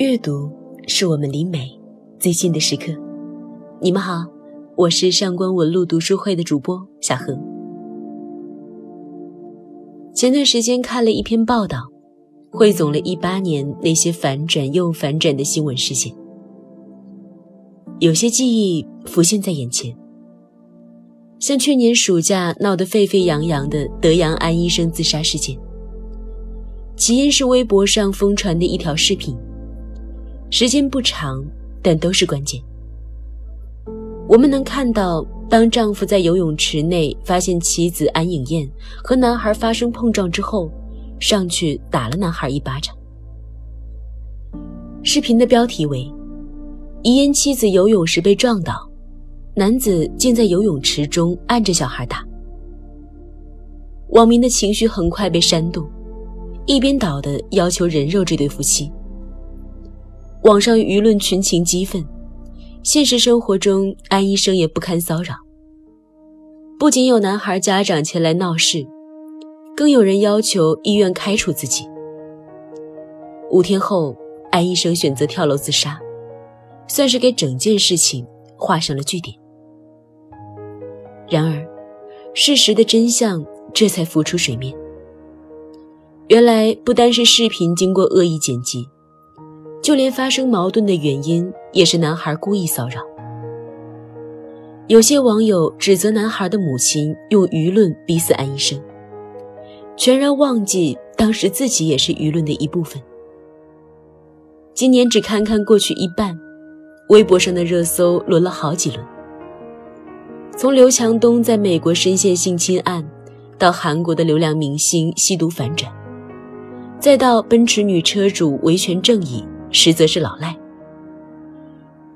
阅读是我们离美最近的时刻。你们好，我是上官文路读书会的主播小何。前段时间看了一篇报道，汇总了一八年那些反转又反转的新闻事件，有些记忆浮现在眼前，像去年暑假闹得沸沸扬扬的德阳安医生自杀事件，起因是微博上疯传的一条视频。时间不长，但都是关键。我们能看到，当丈夫在游泳池内发现妻子安颖燕和男孩发生碰撞之后，上去打了男孩一巴掌。视频的标题为“遗言妻子游泳时被撞倒，男子竟在游泳池中按着小孩打”。网民的情绪很快被煽动，一边倒的要求人肉这对夫妻。网上舆论群情激愤，现实生活中安医生也不堪骚扰。不仅有男孩家长前来闹事，更有人要求医院开除自己。五天后，安医生选择跳楼自杀，算是给整件事情画上了句点。然而，事实的真相这才浮出水面。原来，不单是视频经过恶意剪辑。就连发生矛盾的原因也是男孩故意骚扰。有些网友指责男孩的母亲用舆论逼死安医生，全然忘记当时自己也是舆论的一部分。今年只看看过去一半，微博上的热搜轮了好几轮。从刘强东在美国深陷性侵案，到韩国的流量明星吸毒反转，再到奔驰女车主维权正义。实则是老赖。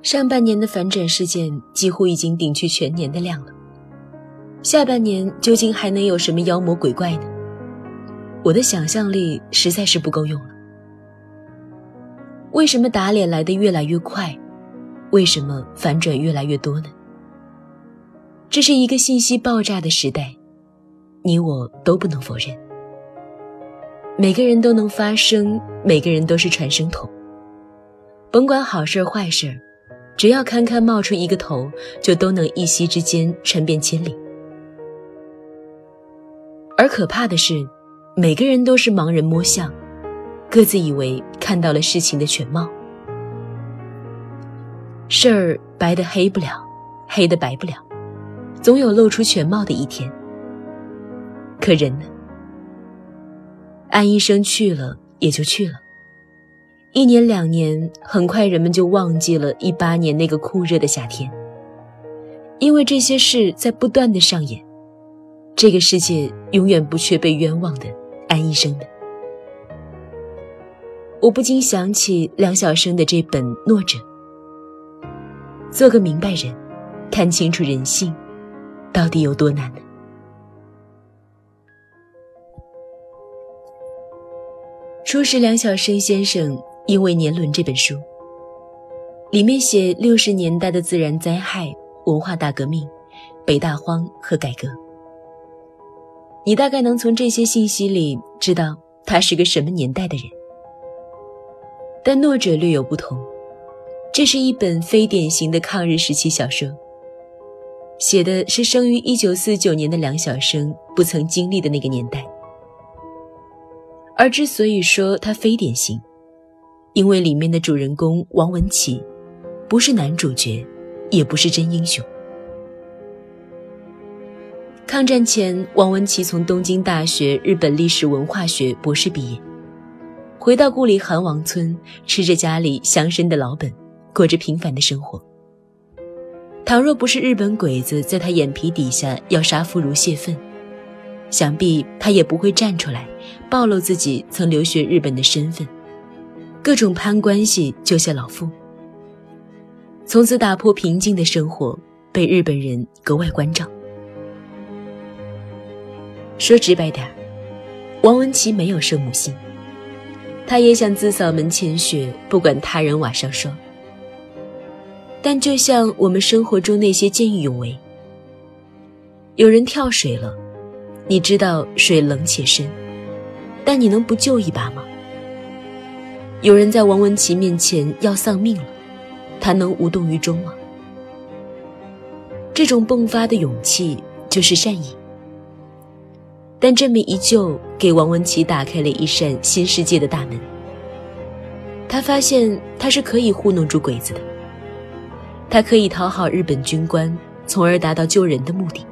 上半年的反转事件几乎已经顶去全年的量了，下半年究竟还能有什么妖魔鬼怪呢？我的想象力实在是不够用了。为什么打脸来的越来越快？为什么反转越来越多呢？这是一个信息爆炸的时代，你我都不能否认。每个人都能发声，每个人都是传声筒。甭管好事坏事，只要堪堪冒出一个头，就都能一夕之间传遍千里。而可怕的是，每个人都是盲人摸象，各自以为看到了事情的全貌。事儿白的黑不了，黑的白不了，总有露出全貌的一天。可人呢？安医生去了也就去了。一年两年，很快人们就忘记了一八年那个酷热的夏天，因为这些事在不断的上演，这个世界永远不缺被冤枉的安医生的。我不禁想起梁晓声的这本《懦者》，做个明白人，看清楚人性，到底有多难呢？初识梁晓声先生。因为年轮这本书，里面写六十年代的自然灾害、文化大革命、北大荒和改革，你大概能从这些信息里知道他是个什么年代的人。但《诺者》略有不同，这是一本非典型的抗日时期小说，写的是生于一九四九年的梁晓声不曾经历的那个年代。而之所以说它非典型，因为里面的主人公王文琪，不是男主角，也不是真英雄。抗战前，王文琪从东京大学日本历史文化学博士毕业，回到故里韩王村，吃着家里乡绅的老本，过着平凡的生活。倘若不是日本鬼子在他眼皮底下要杀妇孺泄愤，想必他也不会站出来暴露自己曾留学日本的身份。各种攀关系救下老妇，从此打破平静的生活，被日本人格外关照。说直白点王文琪没有圣母心，他也想自扫门前雪，不管他人瓦上霜。但就像我们生活中那些见义勇为，有人跳水了，你知道水冷且深，但你能不救一把吗？有人在王文琪面前要丧命了，他能无动于衷吗？这种迸发的勇气就是善意。但这么一救，给王文琪打开了一扇新世界的大门。他发现他是可以糊弄住鬼子的，他可以讨好日本军官，从而达到救人的目的。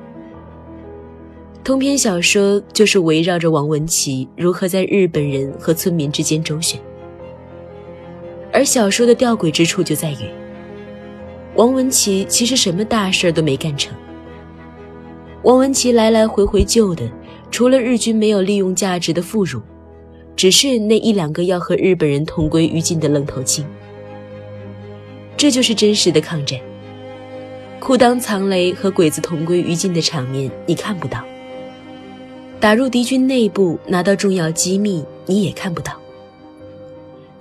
通篇小说就是围绕着王文琪如何在日本人和村民之间周旋。而小说的吊诡之处就在于，王文琪其实什么大事都没干成。王文琪来来回回救的。除了日军没有利用价值的妇孺，只是那一两个要和日本人同归于尽的愣头青。这就是真实的抗战。裤裆藏雷和鬼子同归于尽的场面你看不到，打入敌军内部拿到重要机密你也看不到。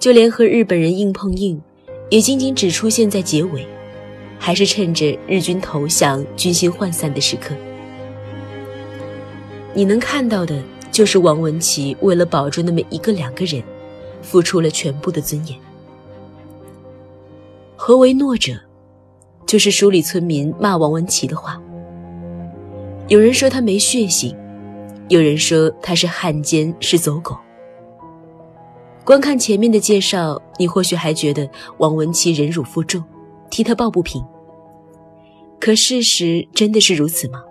就连和日本人硬碰硬，也仅仅只出现在结尾，还是趁着日军投降、军心涣散的时刻。你能看到的，就是王文琪为了保住那么一个两个人，付出了全部的尊严。何为懦者？就是书里村民骂王文琪的话。有人说他没血性，有人说他是汉奸，是走狗。观看前面的介绍，你或许还觉得王文琪忍辱负重，替他抱不平。可事实真的是如此吗？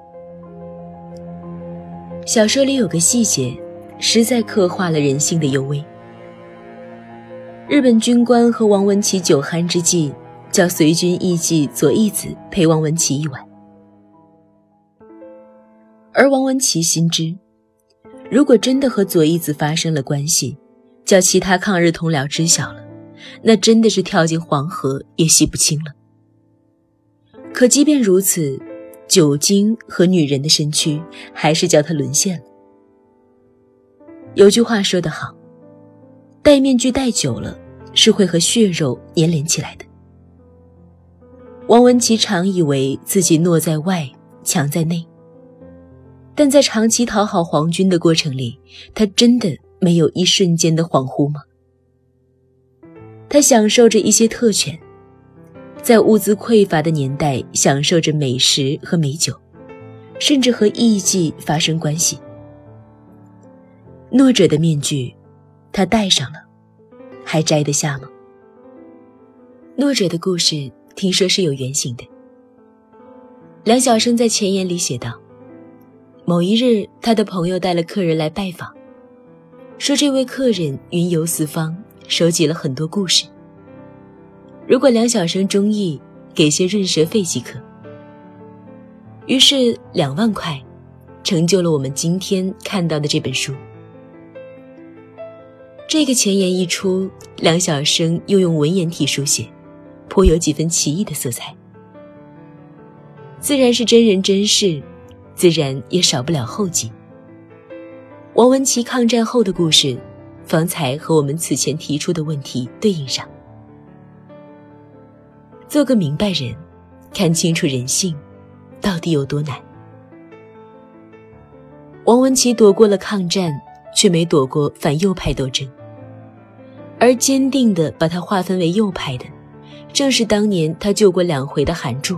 小说里有个细节，实在刻画了人性的幽微。日本军官和王文琪酒酣之际，叫随军艺妓左义子陪王文琪一晚。而王文琪心知，如果真的和左义子发生了关系，叫其他抗日同僚知晓了，那真的是跳进黄河也洗不清了。可即便如此。酒精和女人的身躯，还是叫他沦陷了。有句话说得好，戴面具戴久了，是会和血肉粘连起来的。王文琪常以为自己懦在外，强在内，但在长期讨好皇军的过程里，他真的没有一瞬间的恍惚吗？他享受着一些特权。在物资匮乏的年代，享受着美食和美酒，甚至和艺妓发生关系。懦者的面具，他戴上了，还摘得下吗？懦者的故事听说是有原型的。梁晓声在前言里写道：某一日，他的朋友带了客人来拜访，说这位客人云游四方，收集了很多故事。如果梁晓生中意，给些润舌费即可。于是两万块，成就了我们今天看到的这本书。这个前言一出，梁晓生又用文言体书写，颇有几分奇异的色彩。自然是真人真事，自然也少不了后记。王文琪抗战后的故事，方才和我们此前提出的问题对应上。做个明白人，看清楚人性，到底有多难？王文琪躲过了抗战，却没躲过反右派斗争。而坚定地把他划分为右派的，正是当年他救过两回的韩柱。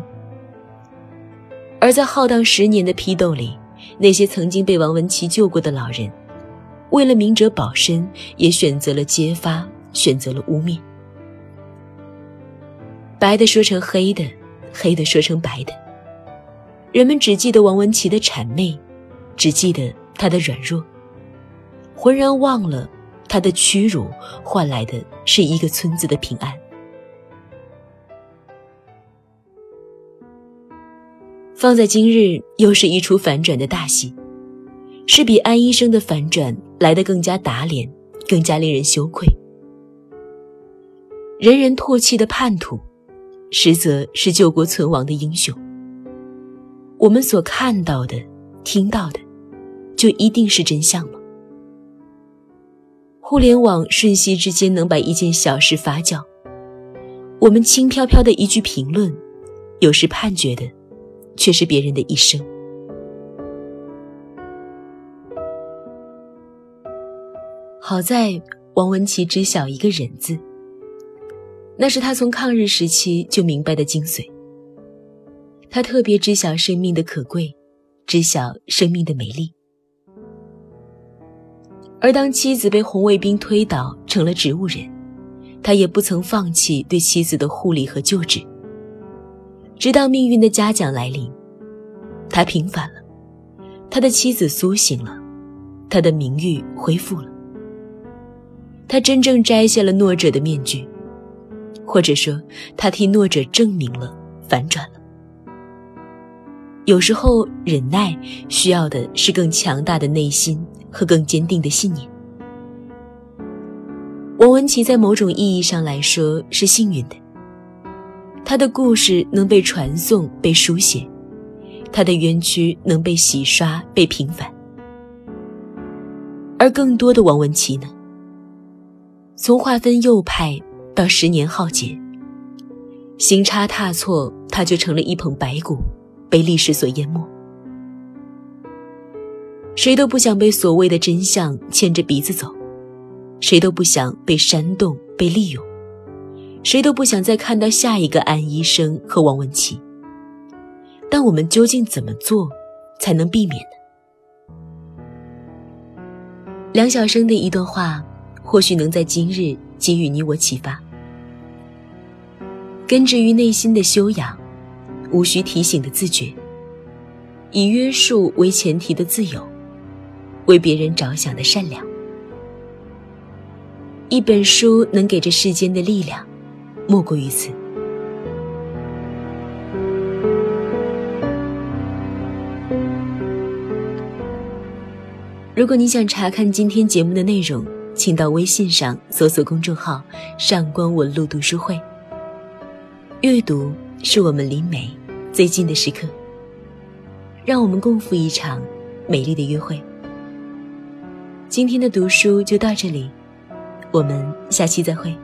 而在浩荡十年的批斗里，那些曾经被王文琪救过的老人，为了明哲保身，也选择了揭发，选择了污蔑。白的说成黑的，黑的说成白的。人们只记得王文琪的谄媚，只记得他的软弱，浑然忘了他的屈辱换来的是一个村子的平安。放在今日，又是一出反转的大戏，是比安医生的反转来得更加打脸，更加令人羞愧。人人唾弃的叛徒。实则是救国存亡的英雄。我们所看到的、听到的，就一定是真相吗？互联网瞬息之间能把一件小事发酵，我们轻飘飘的一句评论，有时判决的，却是别人的一生。好在王文琪知晓一个“忍”字，那是他从抗日时期就明白的精髓。他特别知晓生命的可贵，知晓生命的美丽。而当妻子被红卫兵推倒成了植物人，他也不曾放弃对妻子的护理和救治。直到命运的嘉奖来临，他平反了，他的妻子苏醒了，他的名誉恢复了。他真正摘下了懦者的面具，或者说，他替懦者证明了反转了。有时候，忍耐需要的是更强大的内心和更坚定的信念。王文琪在某种意义上来说是幸运的，他的故事能被传颂、被书写，他的冤屈能被洗刷、被平反，而更多的王文琪呢？从划分右派到十年浩劫，行差踏错，他就成了一捧白骨，被历史所淹没。谁都不想被所谓的真相牵着鼻子走，谁都不想被煽动、被利用，谁都不想再看到下一个安医生和王文琪。但我们究竟怎么做，才能避免呢？梁晓声的一段话。或许能在今日给予你我启发。根植于内心的修养，无需提醒的自觉，以约束为前提的自由，为别人着想的善良。一本书能给这世间的力量，莫过于此。如果你想查看今天节目的内容，请到微信上搜索公众号“上官文露读书会”。阅读是我们离美最近的时刻，让我们共赴一场美丽的约会。今天的读书就到这里，我们下期再会。